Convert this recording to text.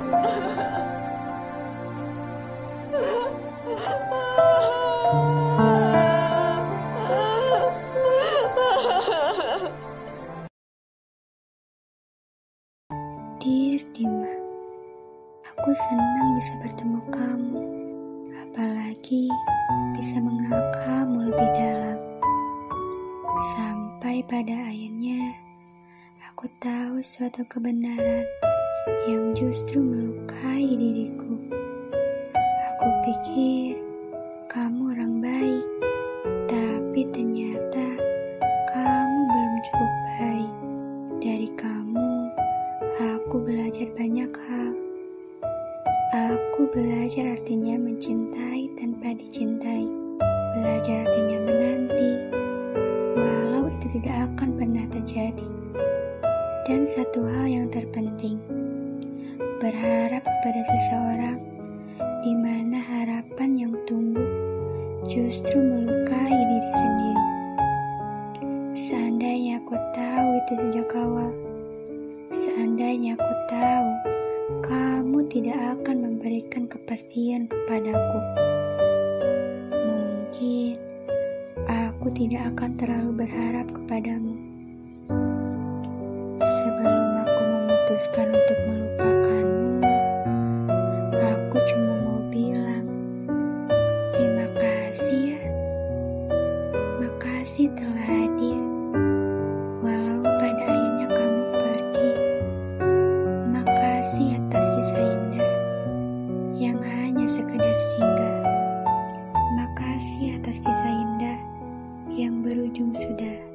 Dear Dima, aku senang bisa bertemu kamu, apalagi bisa mengenal kamu lebih dalam. Sampai pada akhirnya, aku tahu suatu kebenaran yang justru melukai diriku. Aku pikir kamu orang baik, tapi ternyata kamu belum cukup baik. Dari kamu, aku belajar banyak hal. Aku belajar artinya mencintai tanpa dicintai. Belajar artinya menanti, walau itu tidak akan pernah terjadi. Dan satu hal yang terpenting, berharap kepada seseorang di mana harapan yang tumbuh justru melukai diri sendiri. Seandainya aku tahu itu sejak awal, seandainya aku tahu kamu tidak akan memberikan kepastian kepadaku, mungkin aku tidak akan terlalu berharap kepadamu. Sebelum aku memutuskan untuk melupakan kasih telah hadir, walau pada akhirnya kamu pergi. Makasih atas kisah indah yang hanya sekedar singgah. Makasih atas kisah indah yang berujung sudah.